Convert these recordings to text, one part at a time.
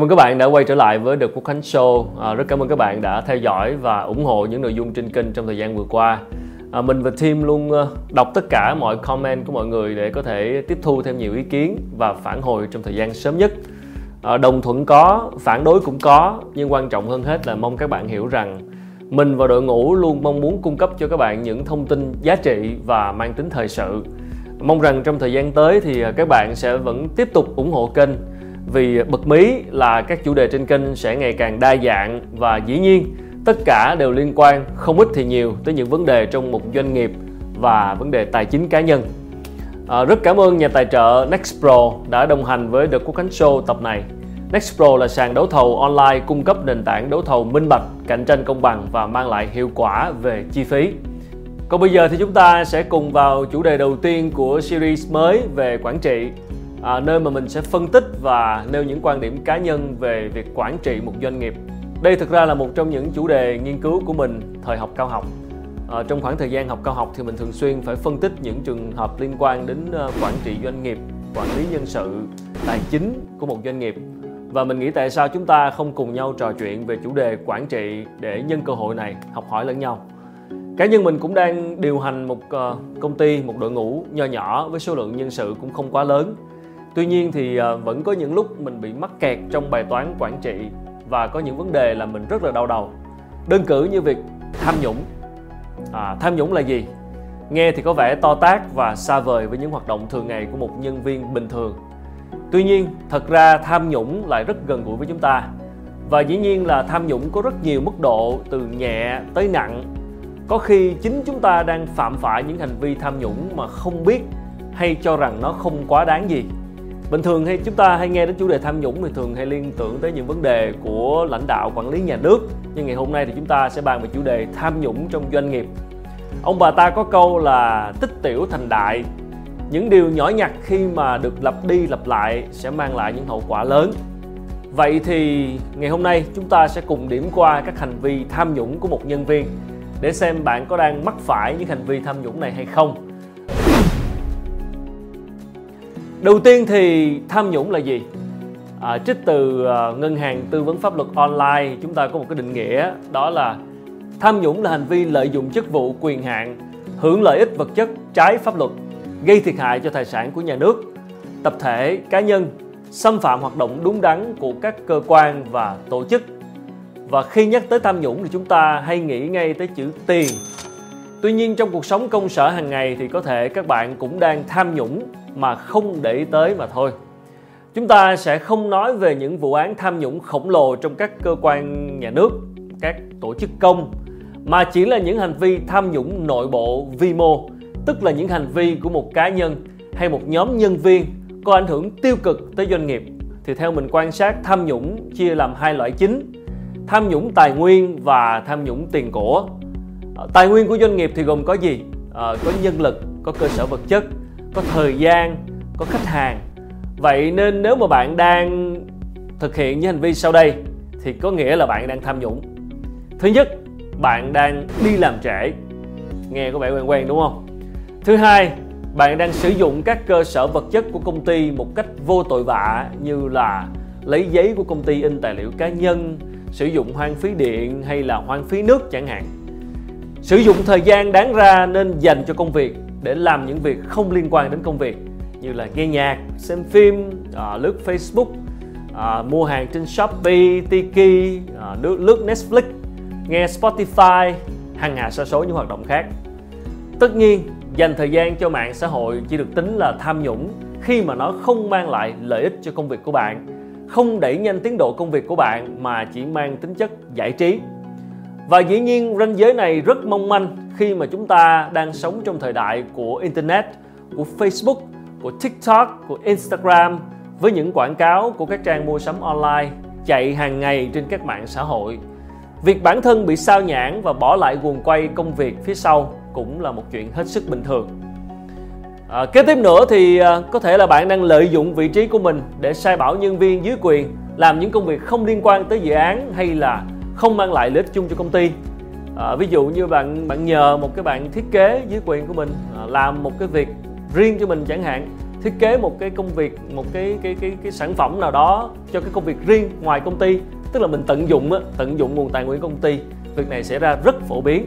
Chào mừng các bạn đã quay trở lại với The Quốc Khánh Show. À, rất cảm ơn các bạn đã theo dõi và ủng hộ những nội dung trên kênh trong thời gian vừa qua. À, mình và team luôn à, đọc tất cả mọi comment của mọi người để có thể tiếp thu thêm nhiều ý kiến và phản hồi trong thời gian sớm nhất. À, đồng thuận có, phản đối cũng có, nhưng quan trọng hơn hết là mong các bạn hiểu rằng mình và đội ngũ luôn mong muốn cung cấp cho các bạn những thông tin giá trị và mang tính thời sự. Mong rằng trong thời gian tới thì à, các bạn sẽ vẫn tiếp tục ủng hộ kênh vì bật mí là các chủ đề trên kênh sẽ ngày càng đa dạng và dĩ nhiên tất cả đều liên quan không ít thì nhiều tới những vấn đề trong một doanh nghiệp và vấn đề tài chính cá nhân. À, rất cảm ơn nhà tài trợ Nextpro đã đồng hành với The Quốc Khánh Show tập này. Nextpro là sàn đấu thầu online cung cấp nền tảng đấu thầu minh bạch, cạnh tranh công bằng và mang lại hiệu quả về chi phí. Còn bây giờ thì chúng ta sẽ cùng vào chủ đề đầu tiên của series mới về quản trị à, nơi mà mình sẽ phân tích và nêu những quan điểm cá nhân về việc quản trị một doanh nghiệp. Đây thực ra là một trong những chủ đề nghiên cứu của mình thời học cao học. À, trong khoảng thời gian học cao học thì mình thường xuyên phải phân tích những trường hợp liên quan đến ờ, quản trị doanh nghiệp, quản lý nhân sự, tài chính của một doanh nghiệp. Và mình nghĩ tại sao chúng ta không cùng nhau trò chuyện về chủ đề quản trị để nhân cơ hội này học hỏi lẫn nhau. Cá nhân mình cũng đang điều hành một ờ, công ty, một đội ngũ nho nhỏ với số lượng nhân sự cũng không quá lớn Tuy nhiên thì ờ, vẫn có những lúc mình bị mắc kẹt trong bài toán quản trị và có những vấn đề là mình rất là đau đầu. Đơn cử như việc tham nhũng. À, tham nhũng là gì? Nghe thì có vẻ to tát và xa vời với những hoạt động thường ngày của một nhân viên bình thường. Tuy nhiên, thật ra tham nhũng lại rất gần gũi với chúng ta. Và dĩ nhiên là tham nhũng có rất nhiều mức độ từ nhẹ tới nặng. Có khi chính chúng ta đang phạm phải những hành vi tham nhũng mà không biết hay cho rằng nó không quá đáng gì bình thường hay chúng ta hay nghe đến chủ đề tham nhũng thì thường hay liên tưởng tới những vấn đề của lãnh đạo quản lý nhà nước. Nhưng ngày hôm nay thì chúng ta sẽ bàn về chủ đề tham nhũng trong doanh nghiệp. Ông bà ta có câu là tích tiểu thành đại những điều nhỏ nhặt khi mà được lặp đi lặp lại sẽ mang lại những hậu quả lớn. Vậy thì ngày hôm nay chúng ta sẽ cùng điểm qua các hành vi tham nhũng của một nhân viên để xem bạn có đang mắc phải những hành vi tham nhũng này hay không. Đầu tiên thì tham nhũng là gì? À, trích từ uh, ngân hàng tư vấn pháp luật online chúng ta có một cái định nghĩa đó là tham nhũng là hành vi lợi dụng chức vụ quyền hạn hưởng lợi ích vật chất trái pháp luật gây thiệt hại cho tài sản của nhà nước tập thể cá nhân xâm phạm hoạt động đúng đắn của các cơ quan và tổ chức và khi nhắc tới tham nhũng thì chúng ta hay nghĩ ngay tới chữ tiền tuy nhiên trong cuộc sống công sở hàng ngày thì có thể các bạn cũng đang tham nhũng mà không để ý tới mà thôi. Chúng ta sẽ không nói về những vụ án tham nhũng khổng lồ trong các cơ quan nhà nước các tổ chức công mà chỉ là những hành vi tham nhũng nội bộ vi mô tức là những hành vi của một cá nhân hay một nhóm nhân viên có ảnh hưởng tiêu cực tới doanh nghiệp. Thì theo mình quan sát tham nhũng chia làm hai loại chính tham nhũng tài nguyên và tham nhũng tiền của. Ờ, tài nguyên của doanh nghiệp thì gồm có gì? À, có nhân lực có cơ sở vật chất có thời gian, có khách hàng. Vậy nên nếu mà bạn đang thực hiện những hành vi sau đây, thì có nghĩa là bạn đang tham nhũng. Thứ nhất, bạn đang đi làm trễ. Nghe có vẻ quen quen, đúng không? Thứ hai, bạn đang sử dụng các cơ sở vật chất của công ty một cách vô tội vạ, như là lấy giấy của công ty in tài liệu cá nhân, sử dụng hoang phí điện hay là hoang phí nước chẳng hạn sử dụng thời gian đáng ra nên dành cho công việc để làm những việc không liên quan đến công việc như là nghe nhạc, xem phim, à, lướt Facebook, à, mua hàng trên Shopee, Tiki, à, lướt, lướt Netflix, nghe Spotify, hàng hà sa số những hoạt động khác. Tất nhiên, dành thời gian cho mạng xã hội chỉ được tính là tham nhũng khi mà nó không mang lại lợi ích cho công việc của bạn, không đẩy nhanh tiến độ công việc của bạn mà chỉ mang tính chất giải trí và dĩ nhiên ranh giới này rất mong manh khi mà chúng ta đang sống trong thời đại của internet của facebook của tiktok của instagram với những quảng cáo của các trang mua sắm online chạy hàng ngày trên các mạng xã hội. Việc bản thân bị sao nhãn và bỏ lại guồng quay công việc phía sau cũng là một chuyện hết sức bình thường. À, kế tiếp nữa thì à, có thể là bạn đang lợi dụng vị trí của mình để sai bảo nhân viên dưới quyền làm những công việc không liên quan tới dự án hay là không mang lại lợi ích chung cho công ty. À, ví dụ như bạn bạn nhờ một cái bạn thiết kế dưới quyền của mình à, làm một cái việc riêng cho mình chẳng hạn thiết kế một cái công việc một cái cái cái cái sản phẩm nào đó cho cái công việc riêng ngoài công ty tức là mình tận dụng á, tận dụng nguồn tài nguyên công ty việc này xảy ra rất phổ biến.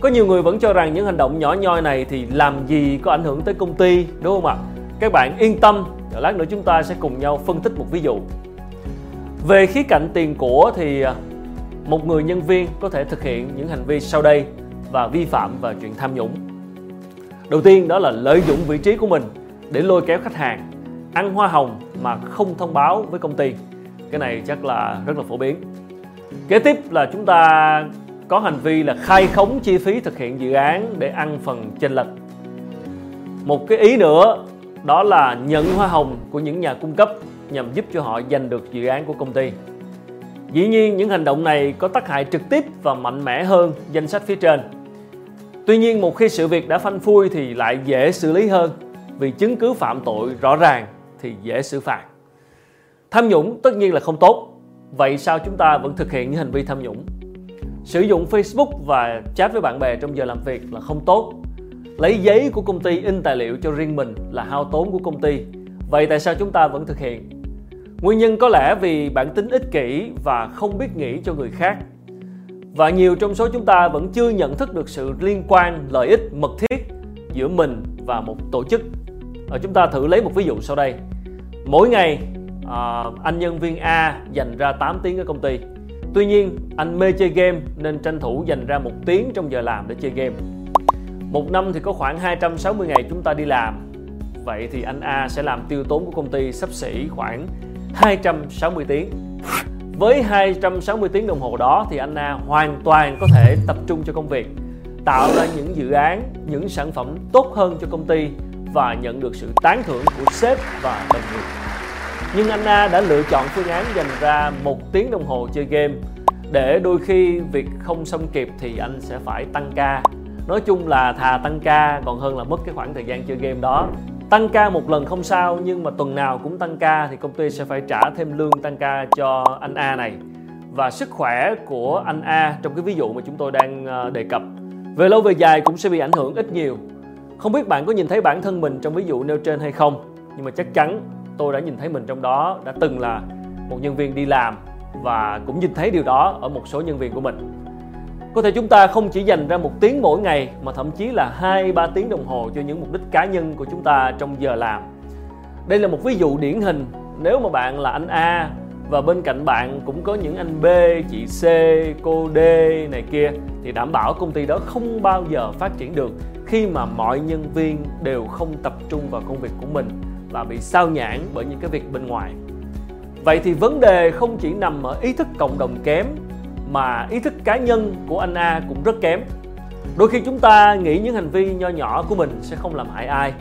Có nhiều người vẫn cho rằng những hành động nhỏ nhoi này thì làm gì có ảnh hưởng tới công ty đúng không ạ? Các bạn yên tâm lát nữa chúng ta sẽ cùng nhau phân tích một ví dụ. Về khía cạnh tiền của thì à, một người nhân viên có thể thực hiện những hành vi sau đây và vi phạm vào chuyện tham nhũng. Đầu tiên đó là lợi dụng vị trí của mình để lôi kéo khách hàng, ăn hoa hồng mà không thông báo với công ty. Cái này chắc là rất là phổ biến. Kế tiếp là chúng ta có hành vi là khai khống chi phí thực hiện dự án để ăn phần chênh lệch. Một cái ý nữa, đó là nhận hoa hồng của những nhà cung cấp nhằm giúp cho họ giành được dự án của công ty dĩ nhiên, những hành động này có tác hại trực tiếp và mạnh mẽ hơn danh sách phía trên. Tuy nhiên, một khi sự việc đã phanh phui thì lại dễ xử lý hơn, vì chứng cứ phạm tội rõ ràng thì dễ xử phạt. Tham nhũng tất nhiên là không tốt. Vậy sao chúng ta vẫn thực hiện những hành vi tham nhũng? Sử dụng facebook và chat với bạn bè trong giờ làm việc là không tốt. Lấy giấy của công ty in tài liệu cho riêng mình là hao tốn của công ty. Vậy tại sao chúng ta vẫn thực hiện? Nguyên nhân có lẽ vì bản tính ích kỷ và không biết nghĩ cho người khác. Và nhiều trong số chúng ta vẫn chưa nhận thức được sự liên quan lợi ích mật thiết giữa mình và một tổ chức. À, chúng ta thử lấy một ví dụ sau đây. Mỗi ngày à, anh nhân viên A dành ra 8 tiếng ở công ty. Tuy nhiên anh mê chơi game nên tranh thủ dành ra một tiếng trong giờ làm để chơi game. Một năm thì có khoảng 260 ngày chúng ta đi làm. Vậy thì anh A sẽ làm tiêu tốn của công ty sắp xỉ khoảng 260 tiếng. Với 260 tiếng đồng hồ đó thì Anna hoàn toàn có thể tập trung cho công việc, tạo ra những dự án, những sản phẩm tốt hơn cho công ty và nhận được sự tán thưởng của sếp và đồng nghiệp. Nhưng Anna đã lựa chọn phương án dành ra một tiếng đồng hồ chơi game để đôi khi việc không xong kịp thì anh sẽ phải tăng ca. Nói chung là thà tăng ca, còn hơn là mất cái khoảng thời gian chơi game đó tăng ca một lần không sao, nhưng mà tuần nào cũng tăng ca thì công ty sẽ phải trả thêm lương tăng ca cho anh A này. Và sức khỏe của anh A trong cái ví dụ mà chúng tôi đang ờ, đề cập, về lâu về dài cũng sẽ bị ảnh hưởng ít nhiều. Không biết bạn có nhìn thấy bản thân mình trong ví dụ nêu trên hay không, nhưng mà chắc chắn tôi đã nhìn thấy mình trong đó đã từng là một nhân viên đi làm và cũng nhìn thấy điều đó ở một số nhân viên của mình có thể chúng ta không chỉ dành ra một tiếng mỗi ngày mà thậm chí là hai ba tiếng đồng hồ cho những mục đích cá nhân của chúng ta trong giờ làm đây là một ví dụ điển hình nếu mà bạn là anh A và bên cạnh bạn cũng có những anh B, chị C, cô D này kia thì đảm bảo công ty đó không bao giờ phát triển được khi mà mọi nhân viên đều không tập trung vào công việc của mình và bị sao nhãn bởi những cái việc bên ngoài. Vậy thì vấn đề không chỉ nằm ở ý thức cộng đồng kém mà ý thức cá nhân của anh A cũng rất kém. Đôi khi chúng ta nghĩ những hành vi nho nhỏ của mình sẽ không làm hại ai.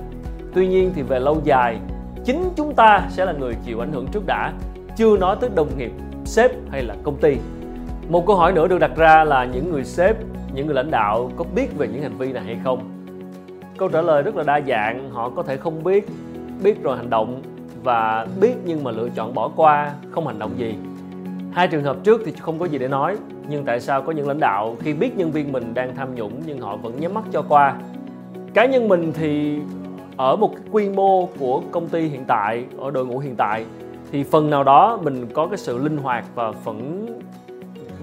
Tuy nhiên thì về lâu dài, chính chúng ta sẽ là người chịu ảnh hưởng trước đã, chưa nói tới đồng nghiệp, sếp hay là công ty. Một câu hỏi nữa được đặt ra là những người sếp, những người lãnh đạo có biết về những hành vi này hay không? Câu trả lời rất là đa dạng, họ có thể không biết, biết rồi hành động và biết nhưng mà lựa chọn bỏ qua, không hành động gì hai trường hợp trước thì không có gì để nói nhưng tại sao có những lãnh đạo khi biết nhân viên mình đang tham nhũng nhưng họ vẫn nhắm mắt cho qua? Cá nhân mình thì ở một quy mô của công ty hiện tại ở đội ngũ hiện tại thì phần nào đó mình có cái sự linh hoạt và vẫn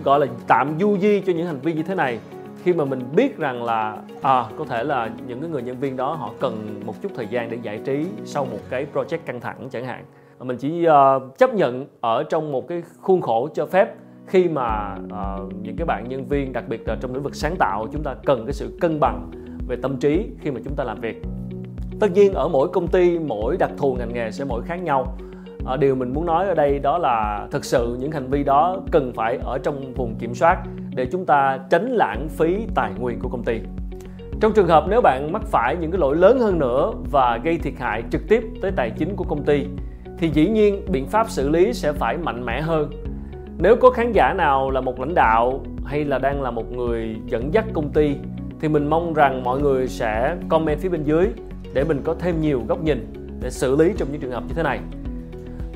gọi là tạm du di cho những hành vi như thế này. Khi mà mình biết rằng là à, có thể là những cái người nhân viên đó họ cần một chút thời gian để giải trí sau một cái project căng thẳng chẳng hạn mình chỉ uh, chấp nhận ở trong một cái khuôn khổ cho phép khi mà uh, những cái bạn nhân viên đặc biệt là trong lĩnh vực sáng tạo chúng ta cần cái sự cân bằng về tâm trí khi mà chúng ta làm việc. Tất nhiên ở mỗi công ty mỗi đặc thù ngành nghề sẽ mỗi khác nhau. À, điều mình muốn nói ở đây đó là thực sự những hành vi đó cần phải ở trong vùng kiểm soát để chúng ta tránh lãng phí tài nguyên của công ty. Trong trường hợp nếu bạn mắc phải những cái lỗi lớn hơn nữa và gây thiệt hại trực tiếp tới tài chính của công ty thì dĩ nhiên biện pháp xử lý sẽ phải mạnh mẽ hơn. Nếu có khán giả nào là một lãnh đạo hay là đang là một người dẫn dắt công ty thì mình mong rằng mọi người sẽ comment phía bên dưới để mình có thêm nhiều góc nhìn để xử lý trong những trường hợp như thế này.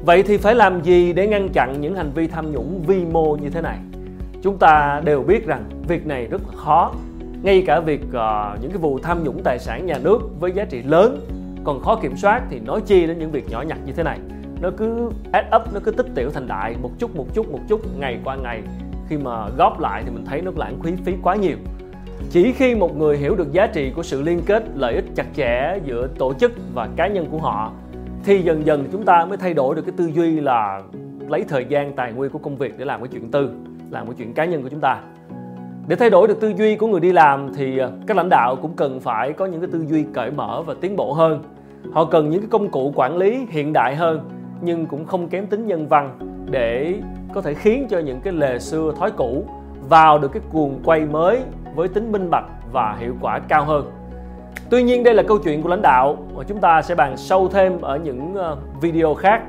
Vậy thì phải làm gì để ngăn chặn những hành vi tham nhũng vi mô như thế này? Chúng ta đều biết rằng việc này rất là khó ngay cả việc uh, những cái vụ tham nhũng tài sản nhà nước với giá trị lớn còn khó kiểm soát thì nói chi đến những việc nhỏ nhặt như thế này nó cứ add up, nó cứ tích tiểu thành đại một chút một chút một chút, ngày qua ngày. Khi mà góp lại thì mình thấy nó lãng phí phí quá nhiều. Chỉ khi một người hiểu được giá trị của sự liên kết lợi ích chặt chẽ giữa tổ chức và cá nhân của họ, thì dần dần chúng ta mới thay đổi được cái tư duy là lấy thời gian, tài nguyên của công việc để làm cái chuyện tư, làm cái chuyện cá nhân của chúng ta. Để thay đổi được tư duy của người đi làm thì ờ, các lãnh đạo cũng cần phải có những cái tư duy cởi mở và tiến bộ hơn. Họ cần những cái công cụ quản lý hiện đại hơn nhưng cũng không kém tính nhân văn để có thể khiến cho những cái lề xưa thói cũ vào được cái cuồng quay mới với tính minh bạch và hiệu quả cao hơn. Tuy nhiên đây là câu chuyện của lãnh đạo và chúng ta sẽ bàn sâu thêm ở những ờ, video khác.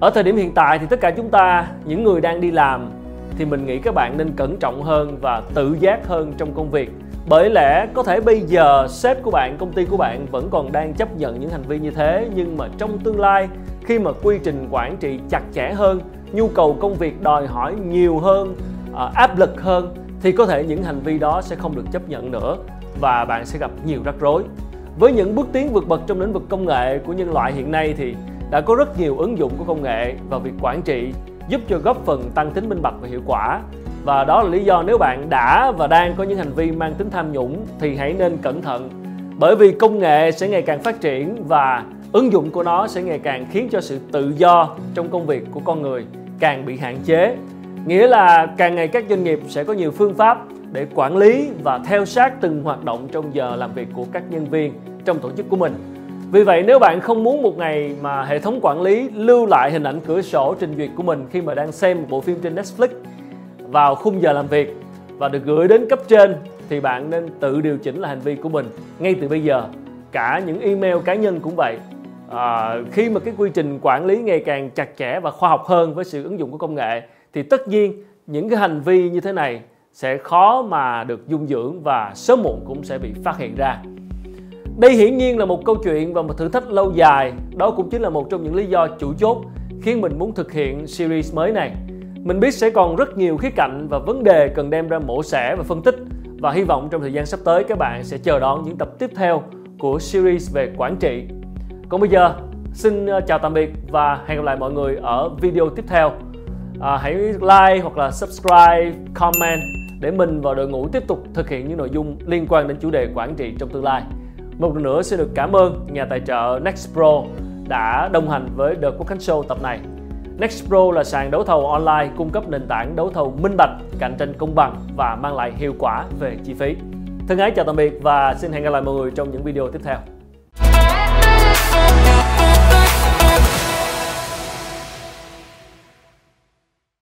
Ở thời điểm hiện tại thì tất cả chúng ta, những người đang đi làm thì mình nghĩ các bạn nên cẩn trọng hơn và tự giác hơn trong công việc. Bởi lẽ có thể bây giờ sếp của bạn, công ty của bạn vẫn còn đang chấp nhận những hành vi như thế nhưng mà trong tương lai khi mà quy trình quản trị chặt chẽ hơn, nhu cầu công việc đòi hỏi nhiều hơn, ờ, áp lực hơn thì có thể những hành vi đó sẽ không được chấp nhận nữa và bạn sẽ gặp nhiều rắc rối. Với những bước tiến vượt bậc trong lĩnh vực công nghệ của nhân loại hiện nay thì đã có rất nhiều ứng dụng của công nghệ vào việc quản trị giúp cho góp phần tăng tính minh bạch và hiệu quả. Và đó là lý do nếu bạn đã và đang có những hành vi mang tính tham nhũng thì hãy nên cẩn thận. Bởi vì công nghệ sẽ ngày càng phát triển và ứng dụng của nó sẽ ngày càng khiến cho sự tự do trong công việc của con người càng bị hạn chế. Nghĩa là càng ngày các doanh nghiệp sẽ có nhiều phương pháp để quản lý và theo sát từng hoạt động trong giờ làm việc của các nhân viên trong tổ chức của mình. Vì vậy, nếu bạn không muốn một ngày mà hệ thống quản lý lưu lại hình ảnh cửa sổ trình duyệt của mình khi mà đang xem một bộ phim trên Netflix vào khung giờ làm việc và được gửi đến cấp trên, thì bạn nên tự điều chỉnh là hành vi của mình ngay từ bây giờ. Cả những email cá nhân cũng vậy à, khi mà cái quy trình quản lý ngày càng chặt chẽ và khoa học hơn với sự ứng dụng của công nghệ thì tất nhiên những cái hành vi như thế này sẽ khó mà được dung dưỡng và sớm muộn cũng sẽ bị phát hiện ra. Đây hiển nhiên là một câu chuyện và một thử thách lâu dài, đó cũng chính là một trong những lý do chủ chốt khiến mình muốn thực hiện series mới này. Mình biết sẽ còn rất nhiều khía cạnh và vấn đề cần đem ra mổ xẻ và phân tích và hy vọng trong thời gian sắp tới các bạn sẽ chờ đón những tập tiếp theo của series về quản trị. Còn bây giờ, xin ờ, chào tạm biệt và hẹn gặp lại mọi người ở video tiếp theo à, hãy like hoặc là subscribe, comment để mình và đội ngũ tiếp tục thực hiện những nội dung liên quan đến chủ đề quản trị trong tương lai. Một lần nữa xin được cảm ơn nhà tài trợ Nextpro đã đồng hành với The Quốc Khánh Show tập này. Nextpro là sàn đấu thầu online cung cấp nền tảng đấu thầu minh bạch, cạnh tranh công bằng và mang lại hiệu quả về chi phí. Thân ái chào tạm biệt và xin hẹn gặp lại mọi người trong những video tiếp theo.